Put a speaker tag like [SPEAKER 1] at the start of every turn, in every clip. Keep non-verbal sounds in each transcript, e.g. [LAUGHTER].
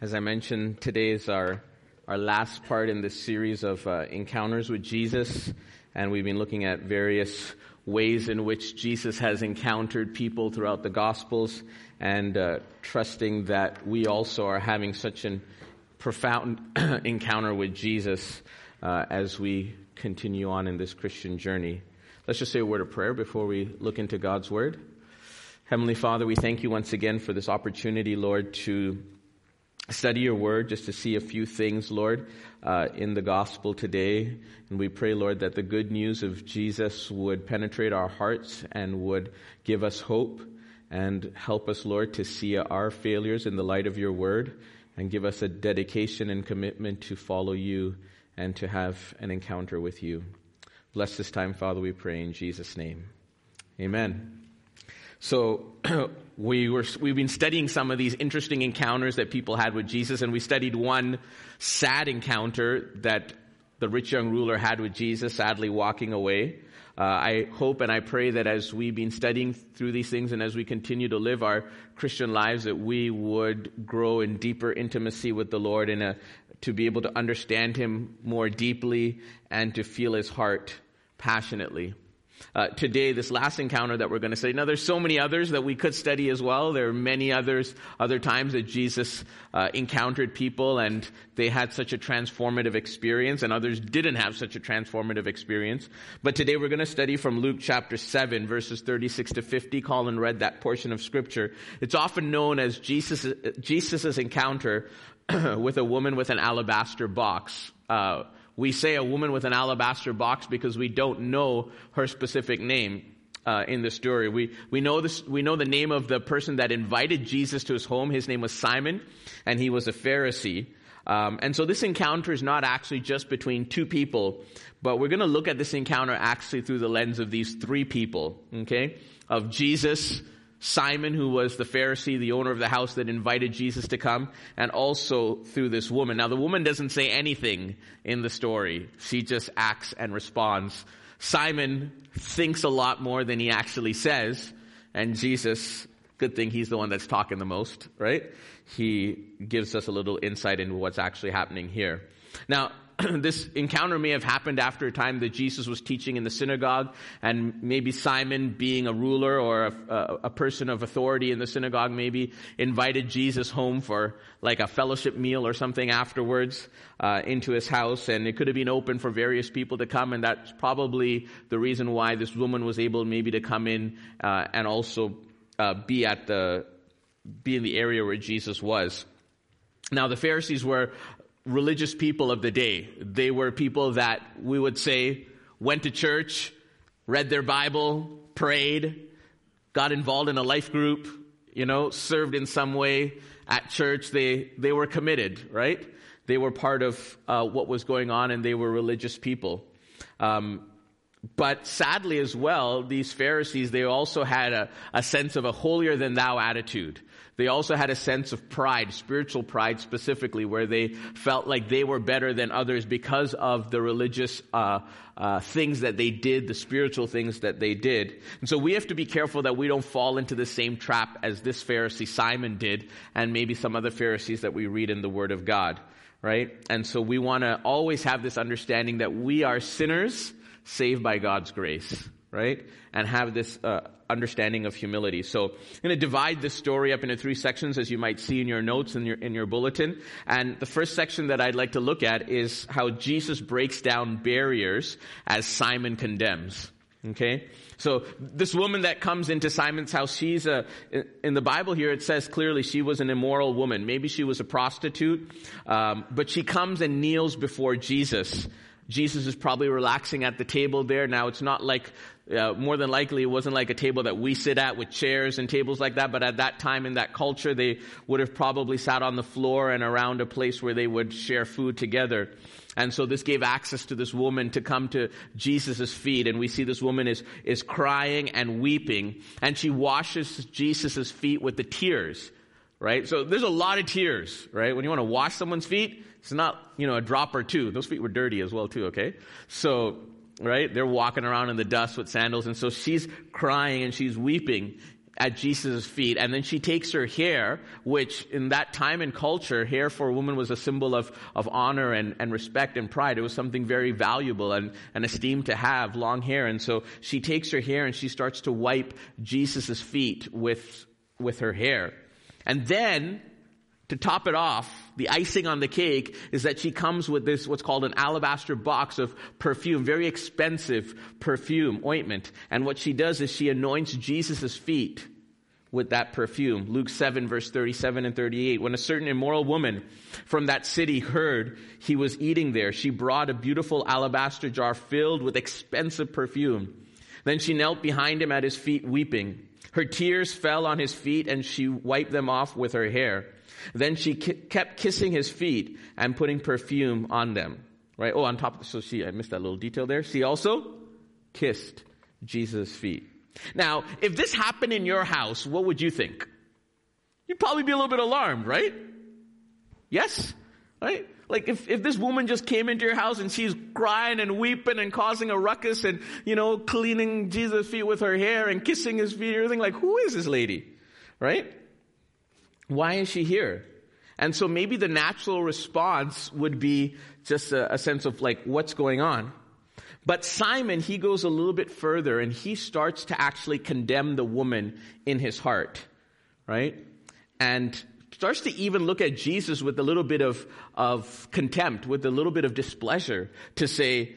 [SPEAKER 1] As I mentioned, today is our, our last part in this series of uh, encounters with Jesus, and we've been looking at various ways in which Jesus has encountered people throughout the Gospels, and uh, trusting that we also are having such a profound [CLEARS THROAT] encounter with Jesus uh, as we continue on in this Christian journey. Let's just say a word of prayer before we look into God's Word. Heavenly Father, we thank you once again for this opportunity, Lord, to study your word, just to see a few things, Lord, uh, in the gospel today. And we pray, Lord, that the good news of Jesus would penetrate our hearts and would give us hope and help us, Lord, to see our failures in the light of your word and give us a dedication and commitment to follow you and to have an encounter with you. Bless this time, Father, we pray in Jesus' name. Amen. So [CLEARS THROAT] we were, we've been studying some of these interesting encounters that people had with Jesus, and we studied one sad encounter that the rich young ruler had with Jesus, sadly walking away. Uh, I hope and I pray that as we've been studying through these things and as we continue to live our Christian lives, that we would grow in deeper intimacy with the Lord and to be able to understand Him more deeply and to feel His heart passionately. Uh, today, this last encounter that we're going to study. Now, there's so many others that we could study as well. There are many others, other times that Jesus uh, encountered people and they had such a transformative experience, and others didn't have such a transformative experience. But today, we're going to study from Luke chapter 7, verses 36 to 50. Colin read that portion of scripture. It's often known as Jesus' Jesus's encounter [CLEARS THROAT] with a woman with an alabaster box. Uh, we say a woman with an alabaster box because we don't know her specific name. Uh, in the story, we we know this. We know the name of the person that invited Jesus to his home. His name was Simon, and he was a Pharisee. Um, and so this encounter is not actually just between two people, but we're going to look at this encounter actually through the lens of these three people. Okay, of Jesus, Simon, who was the Pharisee, the owner of the house that invited Jesus to come, and also through this woman. Now, the woman doesn't say anything in the story. She just acts and responds. Simon thinks a lot more than he actually says, and Jesus, good thing he's the one that's talking the most, right? He gives us a little insight into what's actually happening here. Now, [CLEARS THROAT] this encounter may have happened after a time that Jesus was teaching in the synagogue, and maybe Simon, being a ruler or a, a, person of authority in the synagogue, maybe invited Jesus home for like a fellowship meal or something afterwards uh, into his house, and it could have been open for various people to come, and that's probably the reason why this woman was able maybe to come in uh, and also uh, be at the be in the area where Jesus was. Now, the Pharisees were religious people of the day. They were people that we would say went to church, read their Bible, prayed, got involved in a life group, you know, served in some way at church. They, they were committed, right? They were part of uh, what was going on and they were religious people. Um, but sadly as well, these Pharisees, they also had a, a sense of a holier than thou attitude. They also had a sense of pride, spiritual pride specifically, where they felt like they were better than others because of the religious uh, uh, things that they did, the spiritual things that they did. And so we have to be careful that we don't fall into the same trap as this Pharisee Simon did, and maybe some other Pharisees that we read in the Word of God, right? And so we want to always have this understanding that we are sinners saved by God's grace right? And have this uh, understanding of humility. So I'm going to divide this story up into three sections, as you might see in your notes in your in your bulletin. And the first section that I'd like to look at is how Jesus breaks down barriers as Simon condemns. Okay, so this woman that comes into Simon's house, she's a in the Bible here. It says clearly she was an immoral woman. Maybe she was a prostitute, um, but she comes and kneels before Jesus. Jesus is probably relaxing at the table there. Now, it's not like uh, more than likely, it wasn't like a table that we sit at with chairs and tables like that, but at that time in that culture, they would have probably sat on the floor and around a place where they would share food together. And so this gave access to this woman to come to Jesus' feet. And we see this woman is, is crying and weeping. And she washes Jesus' feet with the tears, right? So there's a lot of tears, right? When you want to wash someone's feet, it's not, you know, a drop or two. Those feet were dirty as well too, okay? So right? They're walking around in the dust with sandals. And so she's crying and she's weeping. at Jesus' feet. And then she takes her hair, which in that time and culture, hair for a woman was a symbol of, of honor and, and respect and pride. It was something very valuable and, and esteemed to have long hair. And so she takes her hair and she starts to wipe Jesus' feet with, with her hair. And then to top it off, the icing on the cake is that she comes with this, what's called an alabaster box of perfume, very expensive perfume, ointment. And what she does is she anoints Jesus' feet with that perfume. Luke 7 verse 37 and 38. When a certain immoral woman from that city heard he was eating there, she brought a beautiful alabaster jar filled with expensive perfume. Then she knelt behind him at his feet weeping. Her tears fell on his feet and she wiped them off with her hair. Then she kept kissing his feet and putting perfume on them. Right? Oh, on top of so she, I missed that little detail there. She also kissed Jesus' feet. Now, if this happened in your house, what would you think? You'd probably be a little bit alarmed, right? Yes? Right? Like if, if this woman just came into your house and she's crying and weeping and causing a ruckus and, you know, cleaning Jesus' feet with her hair and kissing his feet and everything, like, who is this lady? Right? Why is she here? And so maybe the natural response would be just a, a, sense of like, what's going on? But Simon, he goes a little bit further and he starts to actually condemn the woman in his heart, right? And starts to even look at Jesus with a little bit of, of contempt, with a little bit of displeasure to say,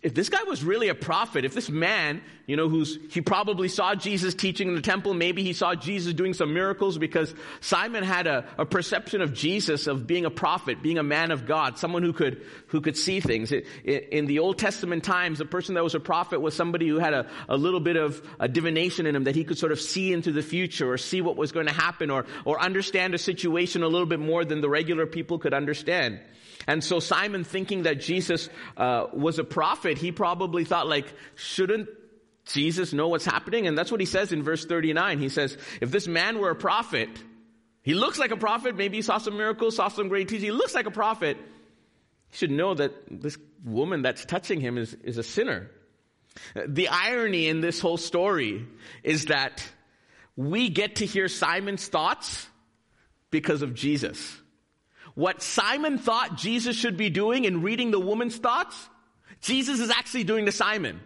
[SPEAKER 1] if this guy was really a prophet, if this man, you know, who's, he probably saw Jesus teaching in the temple, maybe he saw Jesus doing some miracles because Simon had a, a perception of Jesus of being a prophet, being a man of God, someone who could, who could see things. It, it, in the Old Testament times, a person that was a prophet was somebody who had a, a little bit of a divination in him that he could sort of see into the future or see what was going to happen or, or understand a situation a little bit more than the regular people could understand. And so Simon thinking that Jesus uh, was a prophet, he probably thought like, shouldn't Jesus know what's happening? And that's what he says in verse 39. He says, if this man were a prophet, he looks like a prophet, maybe he saw some miracles, saw some great teaching, he looks like a prophet, he should know that this woman that's touching him is, is a sinner. The irony in this whole story is that we get to hear Simon's thoughts because of Jesus. What Simon thought Jesus should be doing in reading the woman's thoughts, Jesus is actually doing to Simon.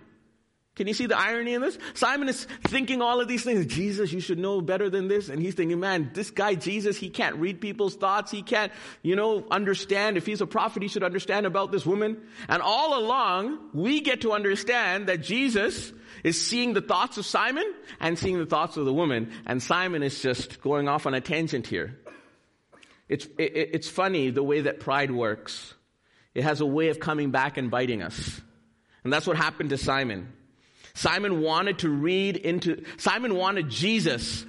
[SPEAKER 1] Can you see the irony in this? Simon is thinking all of these things. Jesus, you should know better than this. And he's thinking, man, this guy, Jesus, he can't read people's thoughts. He can't, you know, understand. If he's a prophet, he should understand about this woman. And all along, we get to understand that Jesus is seeing the thoughts of Simon and seeing the thoughts of the woman. And Simon is just going off on a tangent here. It's, it, it's funny the way that pride works. It has a way of coming back and biting us. And that's what happened to Simon. Simon wanted to read into, Simon wanted Jesus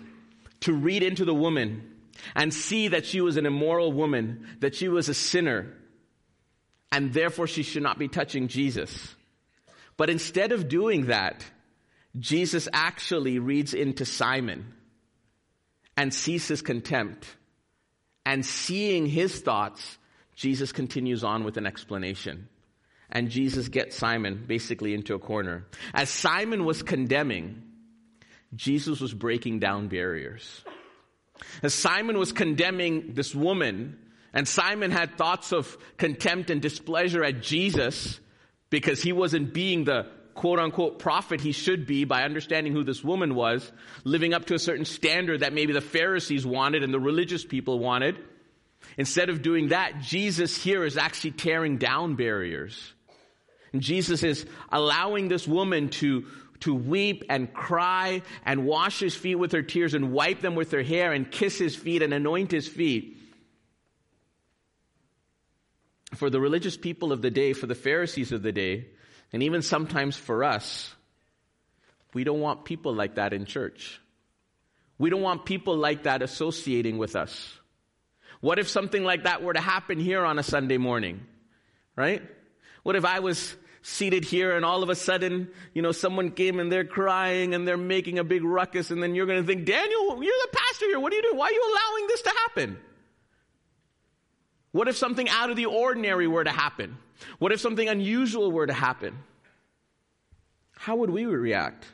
[SPEAKER 1] to read into the woman and see that she was an immoral woman, that she was a sinner, and therefore she should not be touching Jesus. But instead of doing that, Jesus actually reads into Simon and sees his contempt and seeing his thoughts, Jesus continues on with an explanation. And Jesus gets Simon basically into a corner. As Simon was condemning, Jesus was breaking down barriers. As Simon was condemning this woman, and Simon had thoughts of contempt and displeasure at Jesus because he wasn't being the quote unquote prophet he should be by understanding who this woman was, living up to a certain standard that maybe the Pharisees wanted and the religious people wanted. Instead of doing that, Jesus here is actually tearing down barriers. And Jesus is allowing this woman to, to weep and cry and wash his feet with her tears and wipe them with her hair and kiss his feet and anoint his feet. For the religious people of the day, for the Pharisees of the day, and even sometimes for us, we don't want people like that in church. We don't want people like that associating with us. What if something like that were to happen here on a Sunday morning? Right? What if I was seated here and all of a sudden, you know, someone came and they're crying and they're making a big ruckus and then you're going to think, Daniel, you're the pastor here. What are you doing? Why are you allowing this to happen? What if something out of the ordinary were to happen? What if something unusual were to happen? How would we react?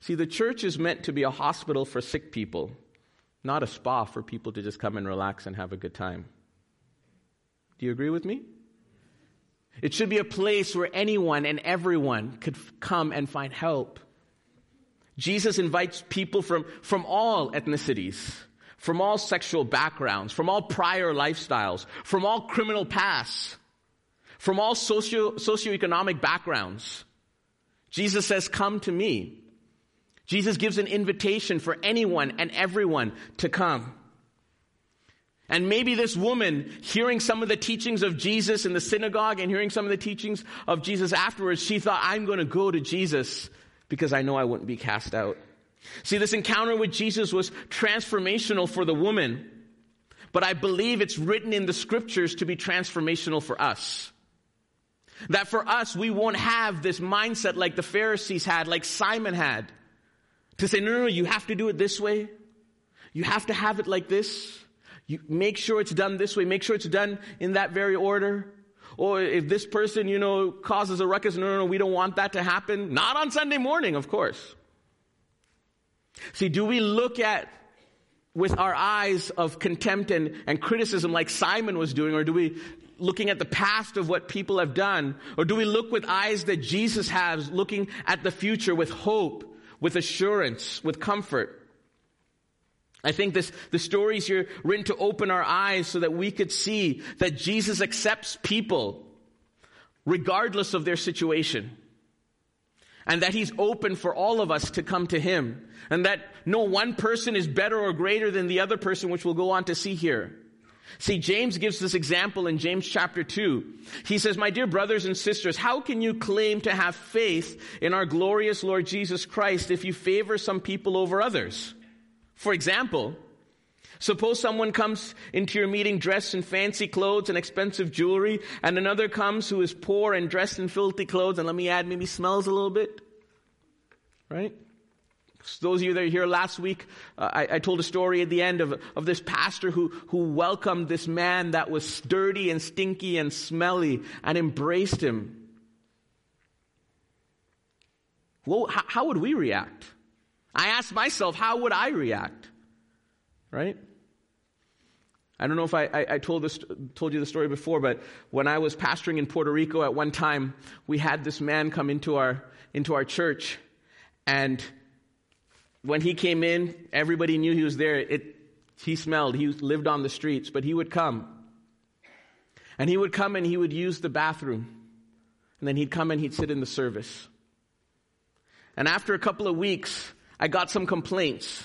[SPEAKER 1] See, the church is meant to be a hospital for sick people, not a spa for people to just come and relax and have a good time. Do you agree with me? It should be a place where anyone and everyone could come and find help. Jesus invites people from, from all ethnicities, from all sexual backgrounds, from all prior lifestyles, from all criminal pasts, from all socio, socioeconomic backgrounds. Jesus says, come to me. Jesus gives an invitation for anyone and everyone to come. And maybe this woman, hearing some of the teachings of Jesus in the synagogue and hearing some of the teachings of Jesus afterwards, she thought, I'm going to go to Jesus because I know I wouldn't be cast out. See, this encounter with Jesus was transformational for the woman, but I believe it's written in the scriptures to be transformational for us. That for us, we won't have this mindset like the Pharisees had, like Simon had, to say, no, no, no, you have to do it this way. You have to have it like this. You make sure it's done this way. Make sure it's done in that very order. Or if this person, you know, causes a ruckus, no, no, no, we don't want that to happen. Not on Sunday morning, of course. See, do we look at with our eyes of contempt and, and criticism like Simon was doing, or do we looking at the past of what people have done, or do we look with eyes that Jesus has, looking at the future with hope, with assurance, with comfort? I think this, the stories here written to open our eyes so that we could see that Jesus accepts people regardless of their situation. And that he's open for all of us to come to him. And that no one person is better or greater than the other person, which we'll go on to see here. See, James gives this example in James chapter 2. He says, My dear brothers and sisters, how can you claim to have faith in our glorious Lord Jesus Christ if you favor some people over others? For example, suppose someone comes into your meeting dressed in fancy clothes and expensive jewelry, and another comes who is poor and dressed in filthy clothes, and let me add, maybe smells a little bit. Right? So those of you that were here last week, uh, I, I, told a story at the end of, of this pastor who, who welcomed this man that was dirty and stinky and smelly and embraced him. Well, how, how would we react? I asked myself, how would I react? Right? I don't know if I, I, I, told, this, told you the story before, but when I was pastoring in Puerto Rico at one time, we had this man come into our, into our church. And when he came in, everybody knew he was there. It, he smelled. He lived on the streets, but he would come. And he would come and he would use the bathroom. And then he'd come and he'd sit in the service. And after a couple of weeks, I got some complaints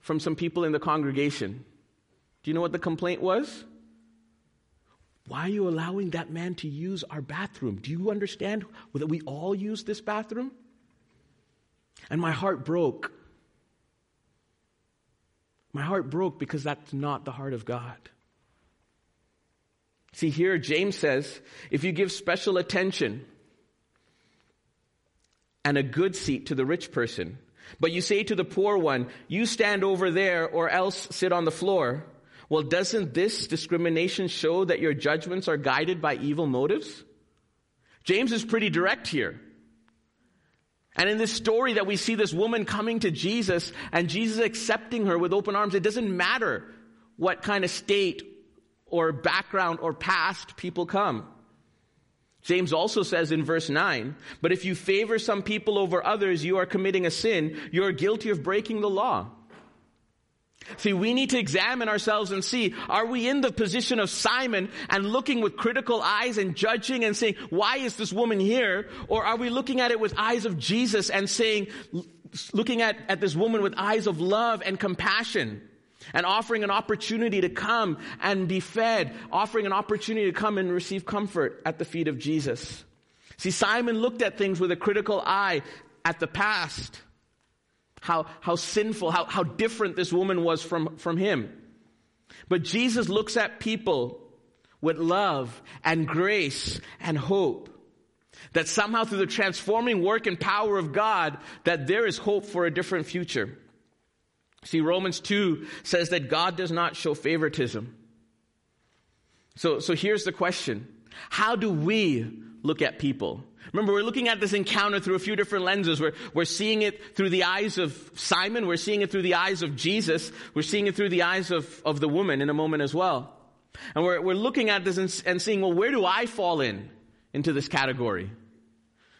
[SPEAKER 1] from some people in the congregation. Do you know what the complaint was? Why are you allowing that man to use our bathroom? Do you understand that we all use this bathroom? And my heart broke. My heart broke because that's not the heart of God. See, here James says if you give special attention and a good seat to the rich person, but you say to the poor one, you stand over there or else sit on the floor. Well, doesn't this discrimination show that your judgments are guided by evil motives? James is pretty direct here. And in this story that we see this woman coming to Jesus and Jesus accepting her with open arms, it doesn't matter what kind of state or background or past people come. James also says in verse 9, but if you favor some people over others, you are committing a sin. You are guilty of breaking the law. See, we need to examine ourselves and see, are we in the position of Simon and looking with critical eyes and judging and saying, why is this woman here? Or are we looking at it with eyes of Jesus and saying, looking at, at this woman with eyes of love and compassion? and offering an opportunity to come and be fed, offering an opportunity to come and receive comfort at the feet of Jesus. See, Simon looked at things with a critical eye at the past. How, how sinful, how, how different this woman was from, from him. But Jesus looks at people with love and grace and hope. That somehow through the transforming work and power of God, that there is hope for a different future. See, Romans 2 says that God does not show favoritism. So, so here's the question. How do we look at people. Remember, we're looking at this encounter through a few different lenses. We're, we're seeing it through the eyes of Simon. We're seeing it through the eyes of Jesus. We're seeing it through the eyes of, of the woman in a moment as well. And we're, we're looking at this and, and seeing, well, where do I fall in into this category?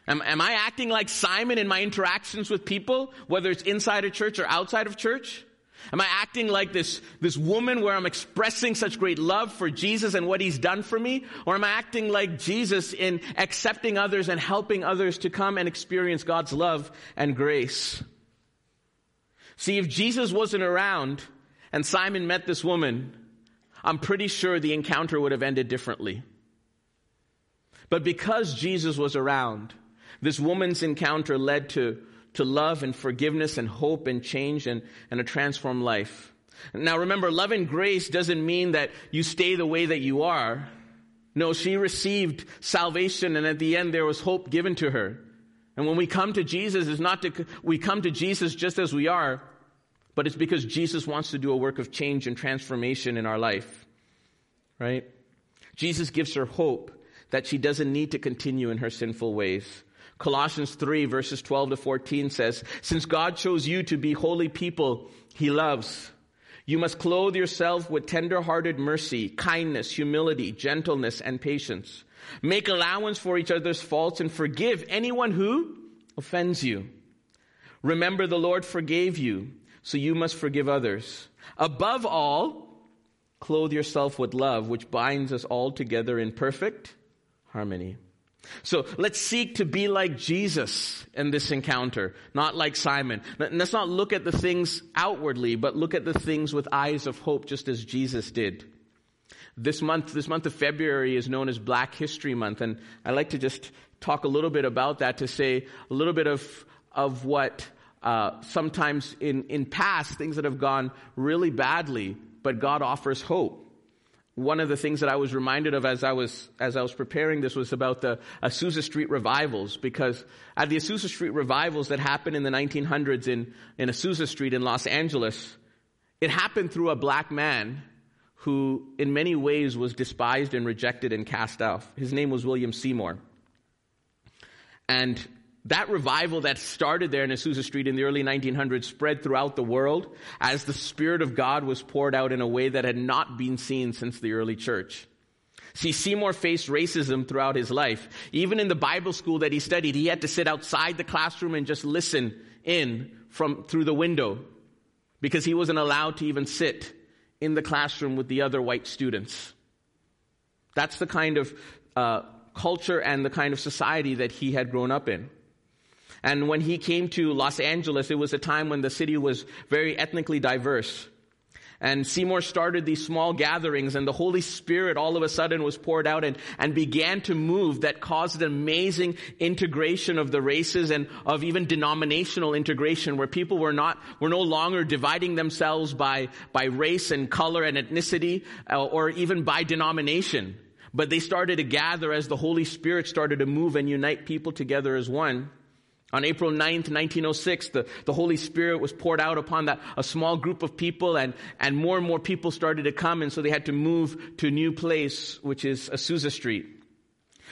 [SPEAKER 1] Am, am I acting like Simon in my interactions with people, whether it's inside a church or outside of church? Am I acting like this, this woman where I'm expressing such great love for Jesus and what he's done for me? Or am I acting like Jesus in accepting others and helping others to come and experience God's love and grace? See, if Jesus wasn't around and Simon met this woman, I'm pretty sure the encounter would have ended differently. But because Jesus was around, this woman's encounter led to to love and forgiveness and hope and change and, and a transformed life. Now remember, love and grace doesn't mean that you stay the way that you are. No, she received salvation and at the end there was hope given to her. And when we come to Jesus, it's not to, we come to Jesus just as we are, but it's because Jesus wants to do a work of change and transformation in our life. Right? Jesus gives her hope that she doesn't need to continue in her sinful ways. Colossians 3 verses 12 to 14 says, Since God chose you to be holy people he loves, you must clothe yourself with tender-hearted mercy, kindness, humility, gentleness, and patience. Make allowance for each other's faults and forgive anyone who offends you. Remember the Lord forgave you, so you must forgive others. Above all, clothe yourself with love, which binds us all together in perfect harmony. So let's seek to be like Jesus in this encounter, not like Simon. Let's not look at the things outwardly, but look at the things with eyes of hope, just as Jesus did. This month, this month of February is known as Black History Month, and I like to just talk a little bit about that to say a little bit of, of what uh, sometimes in, in past things that have gone really badly, but God offers hope one of the things that I was reminded of as I was as I was preparing this was about the Azusa Street revivals because at the Azusa Street revivals that happened in the 1900s in in Azusa Street in Los Angeles, it happened through a black man who in many ways was despised and rejected and cast out. His name was William Seymour. And that revival that started there in Azusa Street in the early 1900s spread throughout the world as the Spirit of God was poured out in a way that had not been seen since the early church. See, Seymour faced racism throughout his life. Even in the Bible school that he studied, he had to sit outside the classroom and just listen in from through the window because he wasn't allowed to even sit in the classroom with the other white students. That's the kind of uh, culture and the kind of society that he had grown up in. And when he came to Los Angeles, it was a time when the city was very ethnically diverse. And Seymour started these small gatherings and the Holy Spirit all of a sudden was poured out and, and began to move that caused an amazing integration of the races and of even denominational integration where people were not, were no longer dividing themselves by, by race and color and ethnicity uh, or even by denomination. But they started to gather as the Holy Spirit started to move and unite people together as one. On April 9th, 1906, the, the Holy Spirit was poured out upon that, a small group of people and, and more and more people started to come and so they had to move to a new place, which is Azusa Street.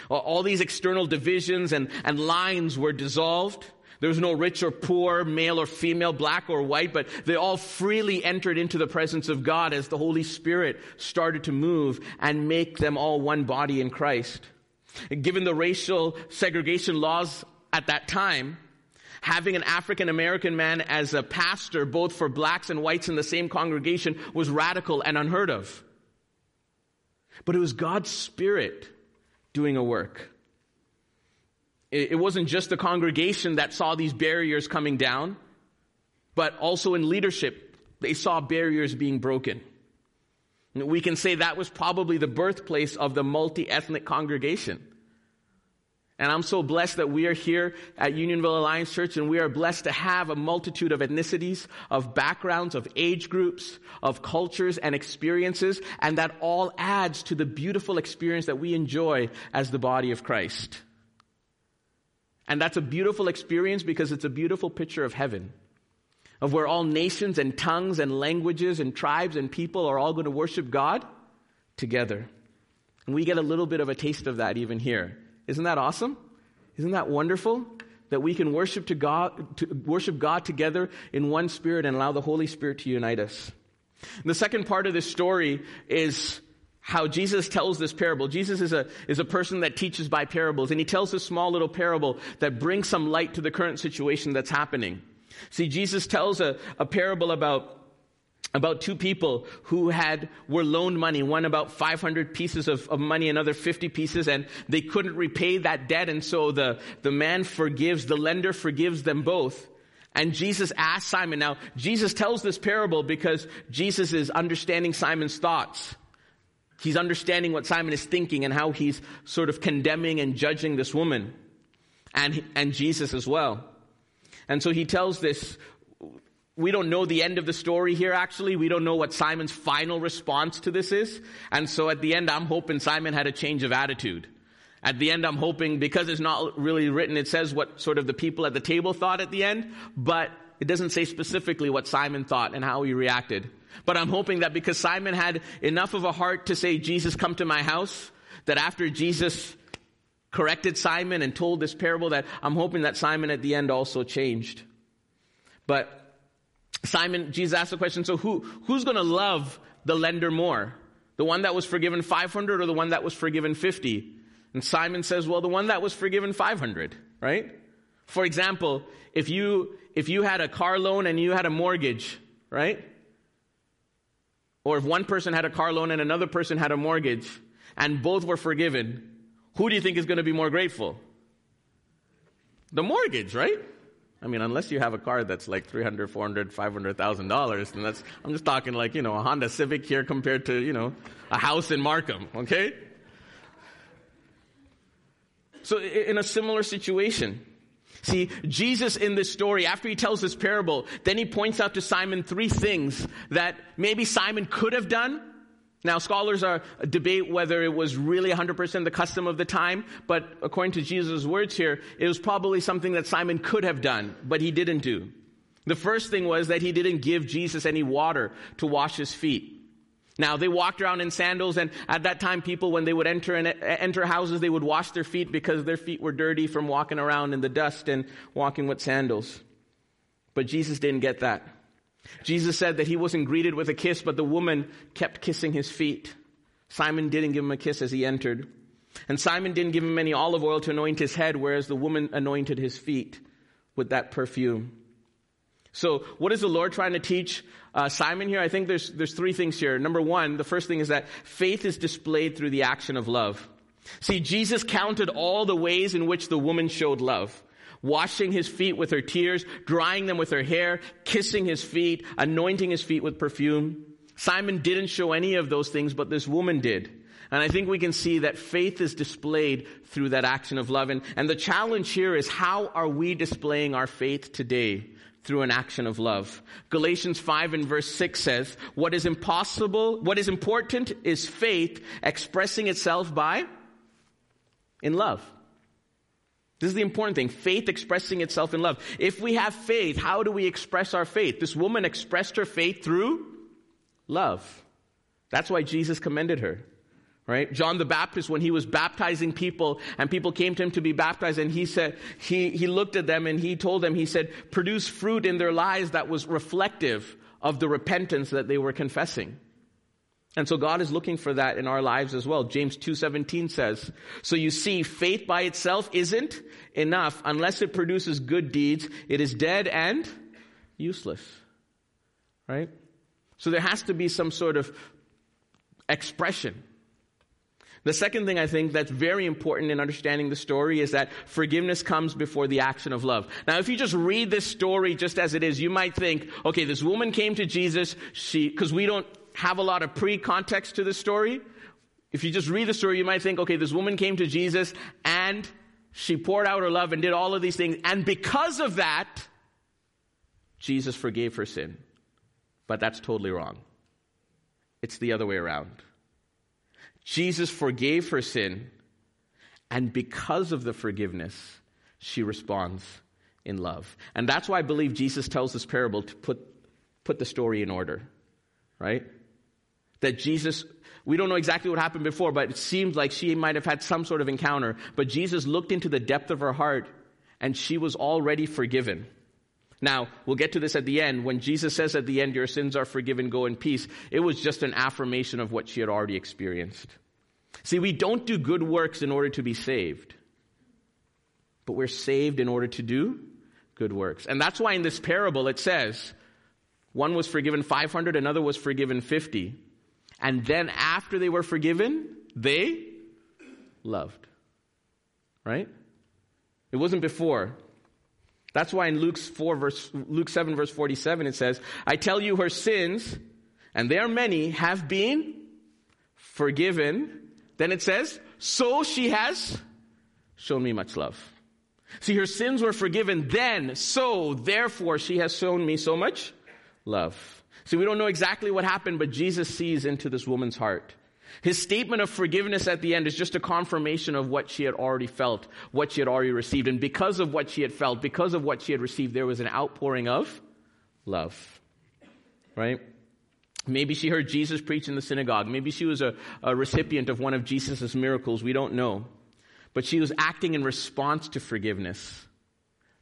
[SPEAKER 1] All these external divisions and, and lines were dissolved. There was no rich or poor, male or female, black or white, but they all freely entered into the presence of God as the Holy Spirit started to move and make them all one body in Christ. Given the racial segregation laws at that time, having an African American man as a pastor, both for blacks and whites in the same congregation, was radical and unheard of. But it was God's Spirit doing a work. It wasn't just the congregation that saw these barriers coming down, but also in leadership, they saw barriers being broken. We can say that was probably the birthplace of the multi-ethnic congregation. And I'm so blessed that we are here at Unionville Alliance Church and we are blessed to have a multitude of ethnicities, of backgrounds, of age groups, of cultures and experiences, and that all adds to the beautiful experience that we enjoy as the body of Christ. And that's a beautiful experience because it's a beautiful picture of heaven, of where all nations and tongues and languages and tribes and people are all going to worship God together. And we get a little bit of a taste of that even here Isn't that awesome? Isn't that wonderful? That we can worship to God, to worship God together in one spirit and allow the Holy Spirit to unite us. And the second part of this story is how Jesus tells this parable. Jesus is a, is a person that teaches by parables, and he tells this small little parable that brings some light to the current situation that's happening. See, Jesus tells a, a parable about about two people who had were loaned money. One about 500 pieces of, of, money another 50 pieces and they couldn't repay that debt and so the, the man forgives the lender forgives them both. And jesus asks simon now jesus tells this parable because jesus is understanding simon's thoughts. He's understanding what simon is thinking and how he's sort of condemning and judging this woman and, and jesus as well. And so he tells this we don't know the end of the story here, actually. We don't know what Simon's final response to this is. And so at the end, I'm hoping Simon had a change of attitude. At the end, I'm hoping, because it's not really written, it says what sort of the people at the table thought at the end, but it doesn't say specifically what Simon thought and how he reacted. But I'm hoping that because Simon had enough of a heart to say, Jesus, come to my house, that after Jesus corrected Simon and told this parable, that I'm hoping that Simon at the end also changed. But Simon, Jesus asked the question, so who, who's going to love the lender more? The one that was forgiven 500 or the one that was forgiven 50? And Simon says, well, the one that was forgiven 500, right? For example, if you, if you had a car loan and you had a mortgage, right? Or if one person had a car loan and another person had a mortgage and both were forgiven, who do you think is going to be more grateful? The mortgage, right? I mean, unless you have a car that's like three hundred, four hundred, five hundred thousand dollars, then that's I'm just talking like you know a Honda Civic here compared to you know a house in Markham. Okay. So in a similar situation, see Jesus in this story after he tells this parable, then he points out to Simon three things that maybe Simon could have done now, scholars are debate whether it was really 100% the custom of the time, but according to Jesus' words here, it was probably something that Simon could have done, but he didn't do. The first thing was that he didn't give Jesus any water to wash his feet. Now, they walked around in sandals, and at that time, people, when they would enter, and enter houses, they would wash their feet because their feet were dirty from walking around in the dust and walking with sandals. But Jesus didn't get that. Jesus said that he wasn't greeted with a kiss, but the woman kept kissing his feet. Simon didn't give him a kiss as he entered. And Simon didn't give him any olive oil to anoint his head, whereas the woman anointed his feet with that perfume. So, what is the Lord trying to teach uh, Simon here? I think there's, there's three things here. Number one, the first thing is that faith is displayed through the action of love. See, Jesus counted all the ways in which the woman showed love washing his feet with her tears, drying them with her hair, kissing his feet, anointing his feet with perfume. Simon didn't show any of those things, but this woman did. And I think we can see that faith is displayed through that action of love. And, and the challenge here is how are we displaying our faith today? Through an action of love. Galatians 5 and verse 6 says, what is impossible, what is important is faith expressing itself by, in love. This is the important thing. Faith expressing itself in love. If we have faith, how do we express our faith? This woman expressed her faith through love. That's why Jesus commended her. Right? John the Baptist, when he was baptizing people and people came to him to be baptized and he said, he, he looked at them and he told them, he said, produce fruit in their lives that was reflective of the repentance that they were confessing. And so God is looking for that in our lives as well. James 2:17 says, "So you see, faith by itself isn't enough unless it produces good deeds. It is dead and useless." Right? So there has to be some sort of expression. The second thing I think that's very important in understanding the story is that forgiveness comes before the action of love. Now, if you just read this story just as it is, you might think, okay, this woman came to Jesus, she, cause we don't have a lot of pre-context to the story. If you just read the story, you might think, okay, this woman came to Jesus and she poured out her love and did all of these things. And because of that, Jesus forgave her sin. But that's totally wrong. It's the other way around. Jesus forgave her sin, and because of the forgiveness, she responds in love. And that's why I believe Jesus tells this parable to put, put the story in order, right? That Jesus, we don't know exactly what happened before, but it seems like she might have had some sort of encounter. But Jesus looked into the depth of her heart and she was already forgiven. Now, we'll get to this at the end. When Jesus says at the end, Your sins are forgiven, go in peace, it was just an affirmation of what she had already experienced. See, we don't do good works in order to be saved, but we're saved in order to do good works. And that's why in this parable it says, one was forgiven 500, another was forgiven 50. And then after they were forgiven, they loved. Right? It wasn't before. That's why in Luke's 4 verse, Luke 7 verse 47 it says, I tell you her sins, and they are many, have been forgiven. Then it says, so she has shown me much love. See, her sins were forgiven then, so therefore she has shown me so much love. See, we don't know exactly what happened, but Jesus sees into this woman's heart. His statement of forgiveness at the end is just a confirmation of what she had already felt, what she had already received. And because of what she had felt, because of what she had received, there was an outpouring of love. Right? Maybe she heard Jesus preach in the synagogue. Maybe she was a, a recipient of one of Jesus' miracles. We don't know. But she was acting in response to forgiveness,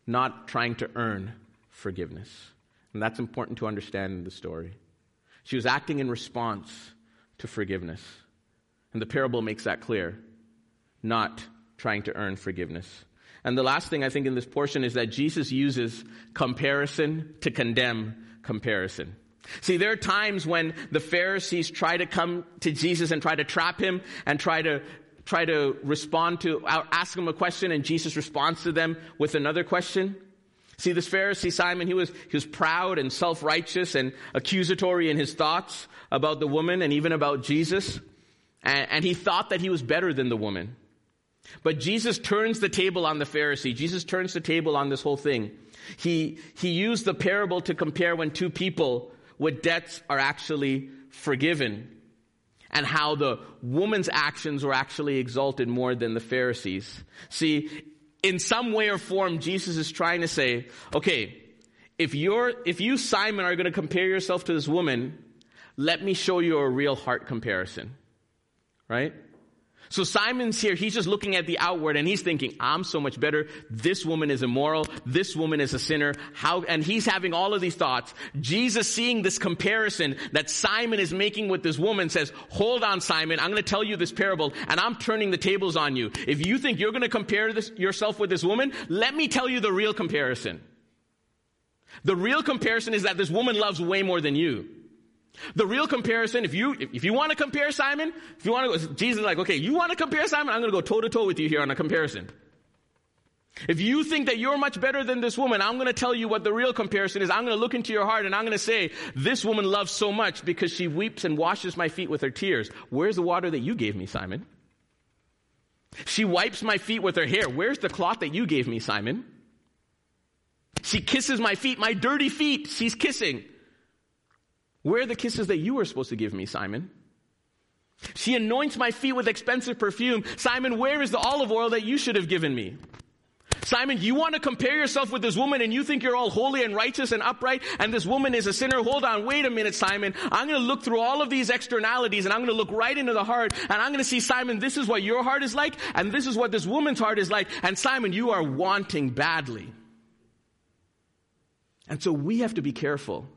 [SPEAKER 1] not trying to earn forgiveness. And that's important to understand in the story. She was acting in response to forgiveness. And the parable makes that clear. Not trying to earn forgiveness. And the last thing I think in this portion is that Jesus uses comparison to condemn comparison. See, there are times when the Pharisees try to come to Jesus and try to trap him and try to try to respond to ask him a question and Jesus responds to them with another question. See, this Pharisee Simon, he was, he was proud and self-righteous and accusatory in his thoughts about the woman and even about Jesus. And, and he thought that he was better than the woman. But Jesus turns the table on the Pharisee. Jesus turns the table on this whole thing. He, he used the parable to compare when two people with debts are actually forgiven and how the woman's actions were actually exalted more than the Pharisees. See, in some way or form, Jesus is trying to say, okay, if you're, if you, Simon, are going to compare yourself to this woman, let me show you a real heart comparison. Right? So Simon's here, he's just looking at the outward and he's thinking, I'm so much better. This woman is immoral. This woman is a sinner. How, and he's having all of these thoughts. Jesus seeing this comparison that Simon is making with this woman says, hold on, Simon, I'm going to tell you this parable and I'm turning the tables on you. If you think you're going to compare this, yourself with this woman, let me tell you the real comparison. The real comparison is that this woman loves way more than you. The real comparison, if you if you want to compare Simon, if you want to, go, Jesus is like, okay, you want to compare Simon, I'm going to go toe to toe with you here on a comparison. If you think that you're much better than this woman, I'm going to tell you what the real comparison is. I'm going to look into your heart and I'm going to say, this woman loves so much because she weeps and washes my feet with her tears. Where's the water that you gave me, Simon? She wipes my feet with her hair. Where's the cloth that you gave me, Simon? She kisses my feet, my dirty feet. She's kissing. Where are the kisses that you were supposed to give me, Simon? She anoints my feet with expensive perfume. Simon, where is the olive oil that you should have given me? Simon, you want to compare yourself with this woman and you think you're all holy and righteous and upright and this woman is a sinner? Hold on, wait a minute, Simon. I'm going to look through all of these externalities and I'm going to look right into the heart and I'm going to see, Simon, this is what your heart is like and this is what this woman's heart is like. And Simon, you are wanting badly. And so we have to be careful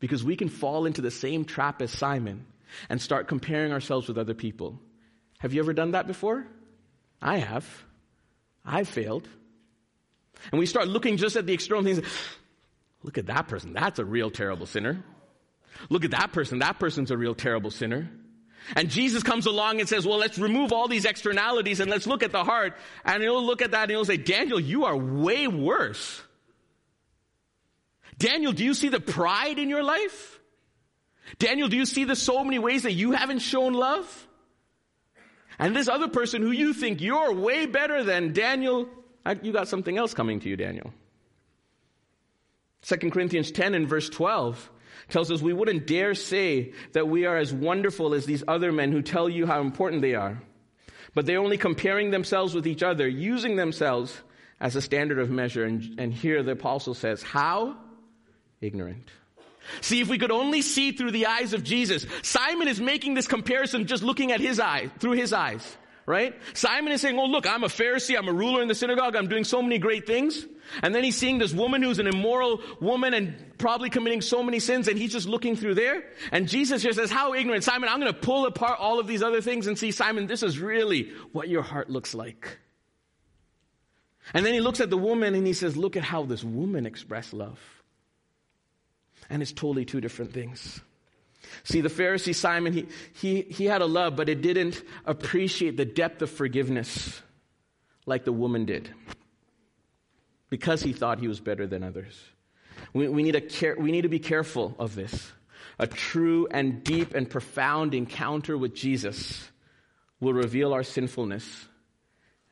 [SPEAKER 1] because we can fall into the same trap as Simon and start comparing ourselves with other people. Have you ever done that before? I have. I've failed. And we start looking just at the external things. Look at that person. That's a real terrible sinner. Look at that person. That person's a real terrible sinner. And Jesus comes along and says, well, let's remove all these externalities and let's look at the heart. And he'll look at that and he'll say, Daniel, you are way worse. Daniel, do you see the pride in your life? Daniel, do you see the so many ways that you haven't shown love? And this other person who you think you're way better than, Daniel, you got something else coming to you, Daniel. 2 Corinthians 10 and verse 12 tells us we wouldn't dare say that we are as wonderful as these other men who tell you how important they are. But they're only comparing themselves with each other, using themselves as a standard of measure. And, and here the apostle says, how? Ignorant. See, if we could only see through the eyes of Jesus, Simon is making this comparison just looking at his eye, through his eyes, right? Simon is saying, oh look, I'm a Pharisee, I'm a ruler in the synagogue, I'm doing so many great things. And then he's seeing this woman who's an immoral woman and probably committing so many sins and he's just looking through there. And Jesus just says, how ignorant. Simon, I'm going to pull apart all of these other things and see, Simon, this is really what your heart looks like. And then he looks at the woman and he says, look at how this woman expressed love. And it's totally two different things. See, the Pharisee Simon, he, he, he had a love, but it didn't appreciate the depth of forgiveness like the woman did because he thought he was better than others. We, we, need, a care, we need to be careful of this. A true and deep and profound encounter with Jesus will reveal our sinfulness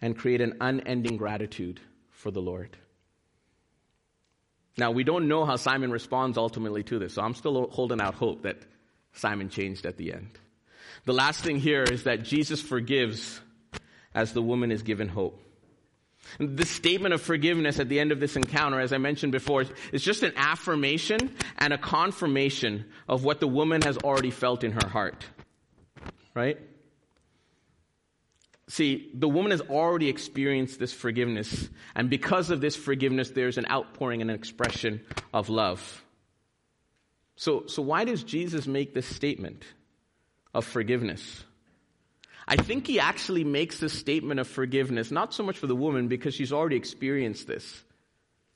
[SPEAKER 1] and create an unending gratitude for the Lord. Now, we don't know how Simon responds ultimately to this, so I'm still holding out hope that Simon changed at the end. The last thing here is that Jesus forgives as the woman is given hope. The statement of forgiveness at the end of this encounter, as I mentioned before, is just an affirmation and a confirmation of what the woman has already felt in her heart. Right? See, the woman has already experienced this forgiveness, and because of this forgiveness, there's an outpouring and an expression of love. So, so why does Jesus make this statement of forgiveness? I think he actually makes this statement of forgiveness not so much for the woman because she's already experienced this.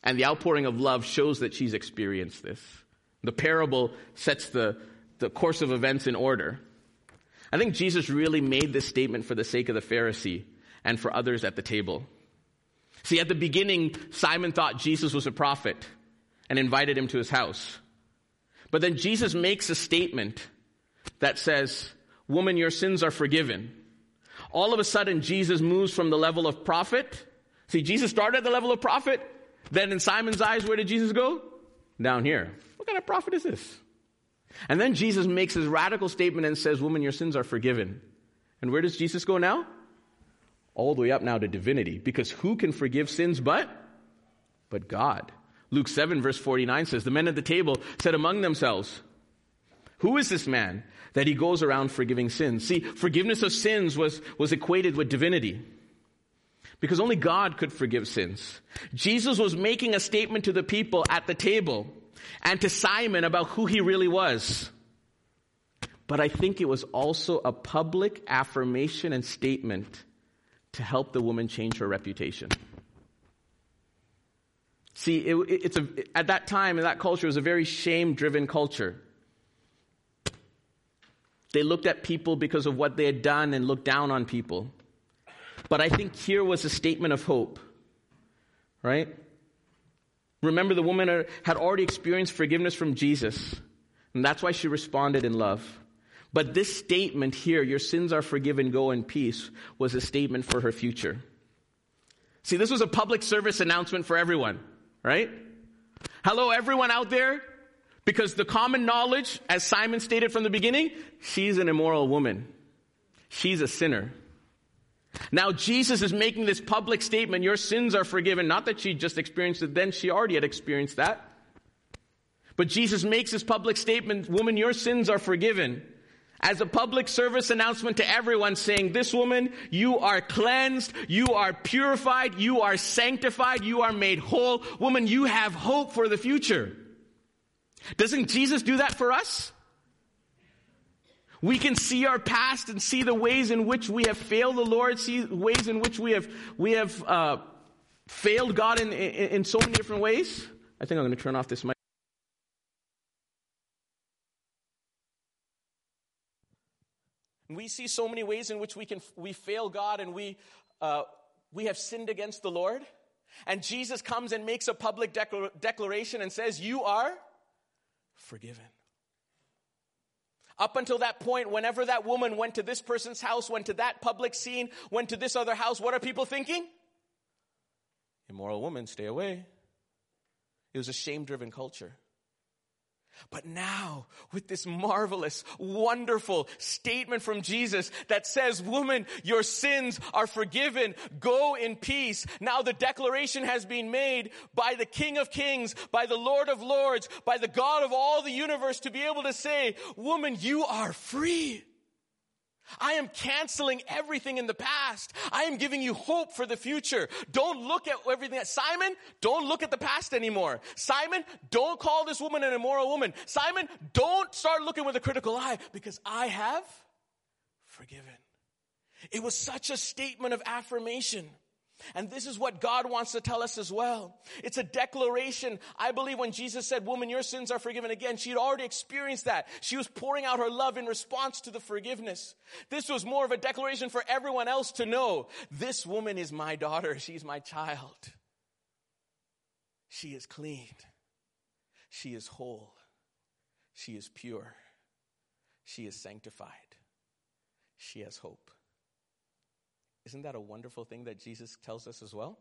[SPEAKER 1] And the outpouring of love shows that she's experienced this. The parable sets the, the course of events in order. I think Jesus really made this statement for the sake of the Pharisee and for others at the table. See, at the beginning, Simon thought Jesus was a prophet and invited him to his house. But then Jesus makes a statement that says, Woman, your sins are forgiven. All of a sudden, Jesus moves from the level of prophet. See, Jesus started at the level of prophet. Then in Simon's eyes, where did Jesus go? Down here. What kind of prophet is this? And then Jesus makes his radical statement and says, Woman, your sins are forgiven. And where does Jesus go now? All the way up now to divinity. Because who can forgive sins but? But God. Luke 7 verse 49 says, The men at the table said among themselves, Who is this man that he goes around forgiving sins? See, forgiveness of sins was, was equated with divinity. Because only God could forgive sins. Jesus was making a statement to the people at the table and to Simon about who he really was. But I think it was also a public affirmation and statement to help the woman change her reputation. See, it, it's a, at that time, in that culture, it was a very shame driven culture. They looked at people because of what they had done and looked down on people. But I think here was a statement of hope, right? Remember, the woman had already experienced forgiveness from Jesus, and that's why she responded in love. But this statement here, your sins are forgiven, go in peace, was a statement for her future. See, this was a public service announcement for everyone, right? Hello, everyone out there. Because the common knowledge, as Simon stated from the beginning, she's an immoral woman. She's a sinner. Now Jesus is making this public statement, your sins are forgiven. Not that she just experienced it then, she already had experienced that. But Jesus makes this public statement, woman, your sins are forgiven. As a public service announcement to everyone saying, this woman, you are cleansed, you are purified, you are sanctified, you are made whole. Woman, you have hope for the future. Doesn't Jesus do that for us? We can see our past and see the ways in which we have failed the Lord, see ways in which we have, we have uh, failed God in, in, in so many different ways. I think I'm going to turn off this mic. We see so many ways in which we can we fail God and we uh, we have sinned against the Lord. And Jesus comes and makes a public declaration and says, "You are forgiven." Up until that point, whenever that woman went to this person's house, went to that public scene, went to this other house, what are people thinking? Immoral woman, stay away. It was a shame driven culture. But now, with this marvelous, wonderful statement from Jesus that says, woman, your sins are forgiven. Go in peace. Now the declaration has been made by the King of Kings, by the Lord of Lords, by the God of all the universe to be able to say, woman, you are free. I am canceling everything in the past. I am giving you hope for the future. Don't look at everything Simon, don't look at the past anymore. Simon, don't call this woman an immoral woman. Simon, don't start looking with a critical eye because I have forgiven. It was such a statement of affirmation. And this is what God wants to tell us as well. It's a declaration. I believe when Jesus said, woman, your sins are forgiven again, she'd already experienced that. She was pouring out her love in response to the forgiveness. This was more of a declaration for everyone else to know, this woman is my daughter. She's my child. She is clean. She is whole. She is pure. She is sanctified. She has hope. Isn't that a wonderful thing that Jesus tells us as well?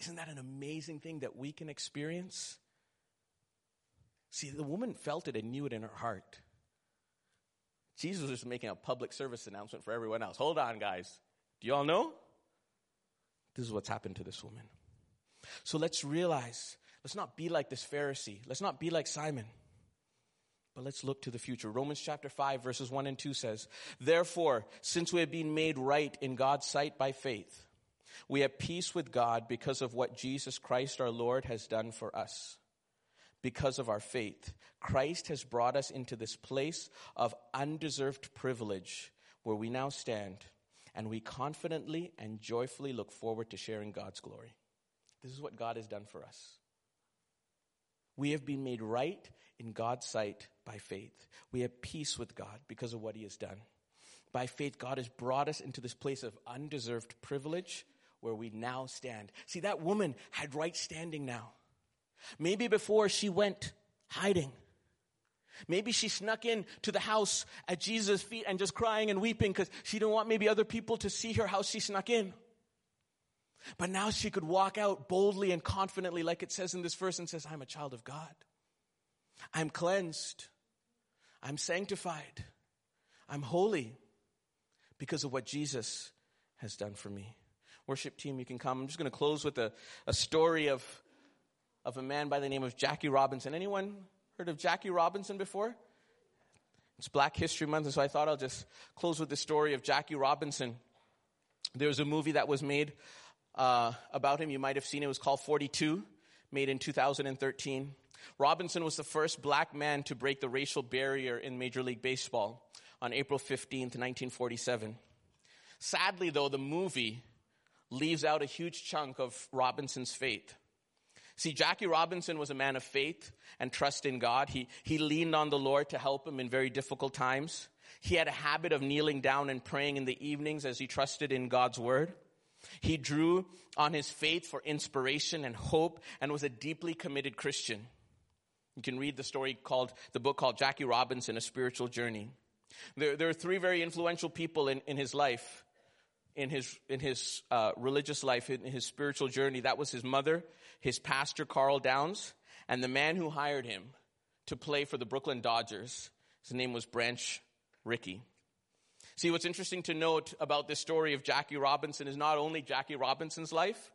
[SPEAKER 1] Isn't that an amazing thing that we can experience? See, the woman felt it and knew it in her heart. Jesus was making a public service announcement for everyone else. Hold on, guys. Do you all know? This is what's happened to this woman. So let's realize, let's not be like this Pharisee. Let's not be like Simon. But let's look to the future. Romans chapter 5 verses 1 and 2 says, Therefore, since we have been made right in God's sight by faith, we have peace with God because of what Jesus Christ our Lord has done for us. Because of our faith, Christ has brought us into this place of undeserved privilege where we now stand and we confidently and joyfully look forward to sharing God's glory. This is what God has done for us. We have been made right in God's sight by faith. We have peace with God because of what He has done. By faith, God has brought us into this place of undeserved privilege where we now stand. See, that woman had right standing now. Maybe before she went hiding. Maybe she snuck in to the house at Jesus' feet and just crying and weeping because she didn't want maybe other people to see her how she snuck in. But now she could walk out boldly and confidently, like it says in this verse, and says, I'm a child of God. I'm cleansed. I'm sanctified. I'm holy because of what Jesus has done for me. Worship team, you can come. I'm just going to close with a, a story of, of a man by the name of Jackie Robinson. Anyone heard of Jackie Robinson before? It's Black History Month, and so I thought I'll just close with the story of Jackie Robinson. There was a movie that was made uh, about him. You might have seen it. It was called 42, made in 2013. Robinson was the first black man to break the racial barrier in Major League Baseball on April 15th, 1947. Sadly, though, the movie leaves out a huge chunk of Robinson's faith. See, Jackie Robinson was a man of faith and trust in God. He, he leaned on the Lord to help him in very difficult times. He had a habit of kneeling down and praying in the evenings as he trusted in God's word. He drew on his faith for inspiration and hope and was a deeply committed Christian. You can read the story called, the book called Jackie Robinson, A Spiritual Journey. There, there are three very influential people in, in his life, in his, in his uh, religious life, in his spiritual journey. That was his mother, his pastor, Karl Downs, and the man who hired him to play for the Brooklyn Dodgers. His name was Branch Rickey. See, what's interesting to note about this story of Jackie Robinson is not only Jackie Robinson's life,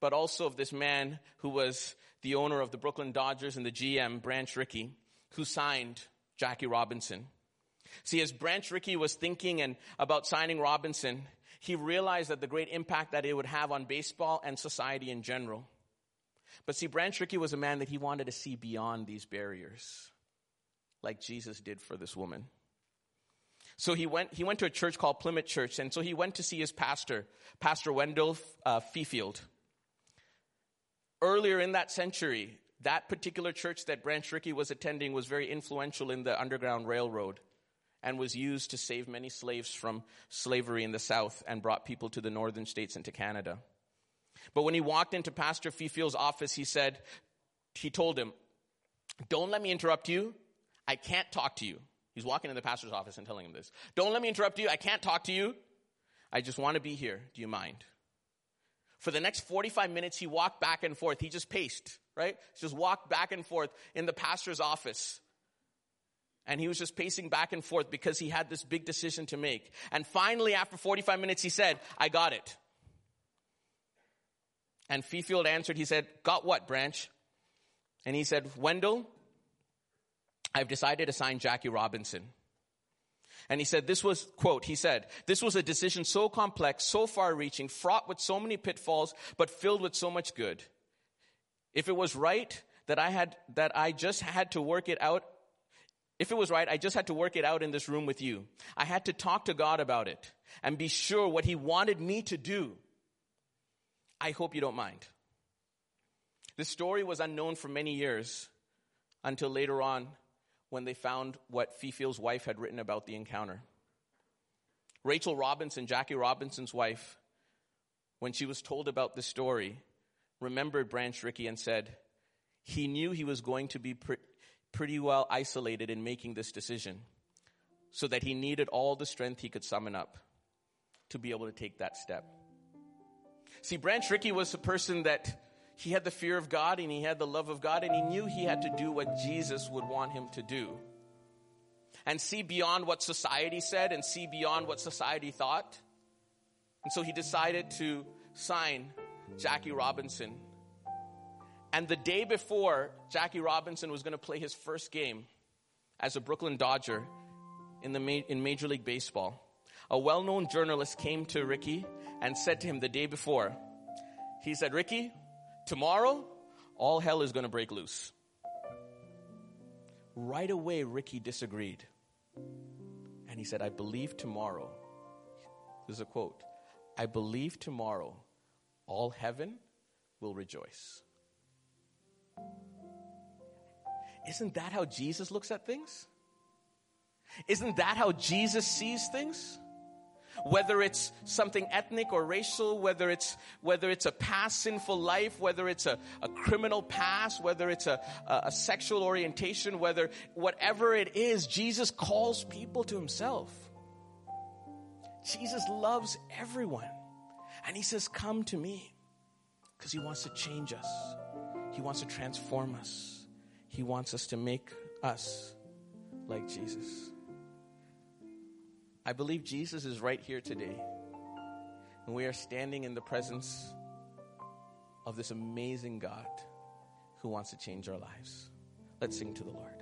[SPEAKER 1] but also of this man who was the owner of the Brooklyn Dodgers and the GM, Branch Rickey, who signed Jackie Robinson. See, as Branch Rickey was thinking and about signing Robinson, he realized that the great impact that it would have on baseball and society in general. But see, Branch Rickey was a man that he wanted to see beyond these barriers, like Jesus did for this woman. So he went, he went to a church called Plymouth Church, and so he went to see his pastor, Pastor Wendell uh, Fifield. Earlier in that century, that particular church that Branch Rickey was attending was very influential in the Underground Railroad and was used to save many slaves from slavery in the South and brought people to the northern states and to Canada. But when he walked into Pastor Fifield's office, he said, he told him, don't let me interrupt you. I can't talk to you. He's walking in the pastor's office and telling him this. Don't let me interrupt you. I can't talk to you. I just want to be here. Do you mind? For the next 45 minutes, he walked back and forth. He just paced, right? Just walked back and forth in the pastor's office. And he was just pacing back and forth because he had this big decision to make. And finally, after 45 minutes, he said, I got it. And Fifield answered, he said, Got what, Branch? And he said, Wendell, I've decided to sign Jackie Robinson. And he said, this was, quote, he said, this was a decision so complex, so far reaching, fraught with so many pitfalls, but filled with so much good. If it was right that I had, that I just had to work it out, if it was right, I just had to work it out in this room with you. I had to talk to God about it and be sure what he wanted me to do. I hope you don't mind. This story was unknown for many years until later on when they found what Fifield's wife had written about the encounter. Rachel Robinson, Jackie Robinson's wife, when she was told about the story, remembered Branch Rickey and said, he knew he was going to be pre- pretty well isolated in making this decision, so that he needed all the strength he could summon up to be able to take that step. See, Branch Rickey was a person that he had the fear of God and he had the love of God and he knew he had to do what Jesus would want him to do. And see beyond what society said and see beyond what society thought. And so he decided to sign Jackie Robinson. And the day before Jackie Robinson was going to play his first game as a Brooklyn Dodger in, the in Major League Baseball, a well known journalist came to Rickey and said to him the day before, he said, Rickey, Tomorrow, all hell is going to break loose. Right away, Rickey disagreed. And he said, I believe tomorrow. This is a quote. I believe tomorrow all heaven will rejoice. Isn't that how Jesus looks at things? Isn't that how Jesus sees things? Whether it's something ethnic or racial, whether it's, whether it's a past sinful life, whether it's a, a criminal past, whether it's a, a, a sexual orientation, whether, whatever it is, Jesus calls people to himself. Jesus loves everyone. And he says, come to me. Because he wants to change us. He wants to transform us. He wants us to make us like Jesus. I believe Jesus is right here today. And we are standing in the presence of this amazing God who wants to change our lives. Let's sing to the Lord.